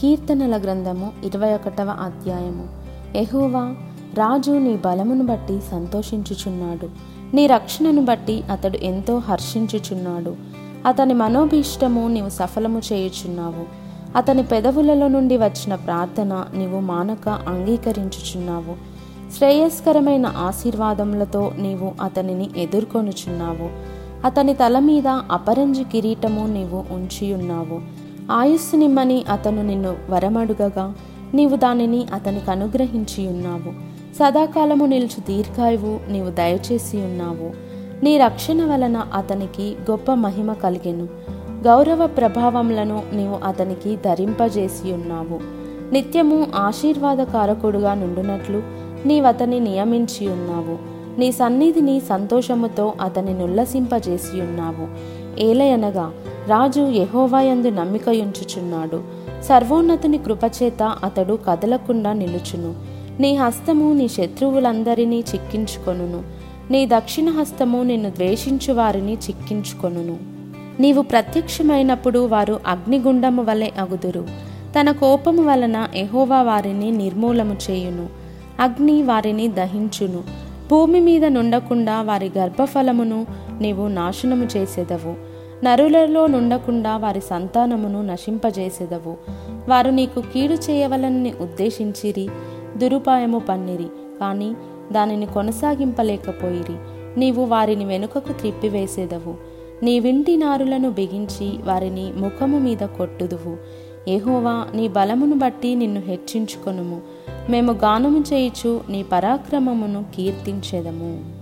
కీర్తనల గ్రంథము ఇరవై ఒకటవ అధ్యాయము. ఎహోవా రాజు నీ బలమును బట్టి సంతోషించుచున్నాడు. నీ రక్షణను బట్టి అతడు ఎంతో హర్షించుచున్నాడు. అతని మనోభీష్టము నీవు సఫలము చేయుచున్నావు. అతని పెదవులలో నుండి వచ్చిన ప్రార్థన నీవు మానక అంగీకరించుచున్నావు. శ్రేయస్కరమైన ఆశీర్వాదములతో నీవు అతనిని ఎదుర్కొనుచున్నావు. అతని తల మీద అపరంజి కిరీటము నీవు ఉంచియున్నావు. ఆయుస్సు నిమ్మని అతను నిన్ను వరమడుగగా నీవు దానిని అతనికి అనుగ్రహించి ఉన్నావు. సదాకాలము నిలుచు దీర్ఘాయువు నీవు దయచేసి ఉన్నావు. నీ రక్షణ వలన అతనికి గొప్ప మహిమ కలిగెను. గౌరవ ప్రభావములను నీవు అతనికి ధరింపజేసి ఉన్నావు. నిత్యము ఆశీర్వాద కారకుడుగా నుండునట్లు నీవతని నియమించి ఉన్నావు. నీ సన్నిధిని సంతోషముతో అతని నుల్లసింపజేసి ఉన్నావు. ఏలయనగా రాజు యహోవాయందు నమ్మికయుంచుచున్నాడు. సర్వోన్నతుని కృపచేత అతడు కదలకుండా నిలుచును. నీ హస్తము నీ శత్రువులందరినీ చిక్కించుకొనును. నీ దక్షిణ హస్తము నిన్ను ద్వేషించు వారిని చిక్కించుకొనును. నీవు ప్రత్యక్షమైనప్పుడు వారు అగ్నిగుండము వలె అగుదురు. తన కోపము వలన ఎహోవా వారిని నిర్మూలము చేయును. అగ్ని వారిని దహించును. భూమి మీద నుండకుండా వారి గర్భఫలమును నీవు నాశనము చేసేదవు. నరులలో నుండకుండా వారి సంతానమును నశింపజేసేదవు. వారు నీకు కీడు చేయవలని ఉద్దేశించిరి దురుపాయము పన్నిరి కానీ దానిని కొనసాగింపలేకపోయిరి. నీవు వారిని వెనుకకు త్రిప్పివేసేదవు. నీ వింటి నారులను బిగించి వారిని ముఖము మీద కొట్టుదువు. ఏహోవా నీ బలమును బట్టి నిన్ను హెచ్చించుకొనుము. మేము గానము చేయుచు నీ పరాక్రమమును కీర్తించెదము.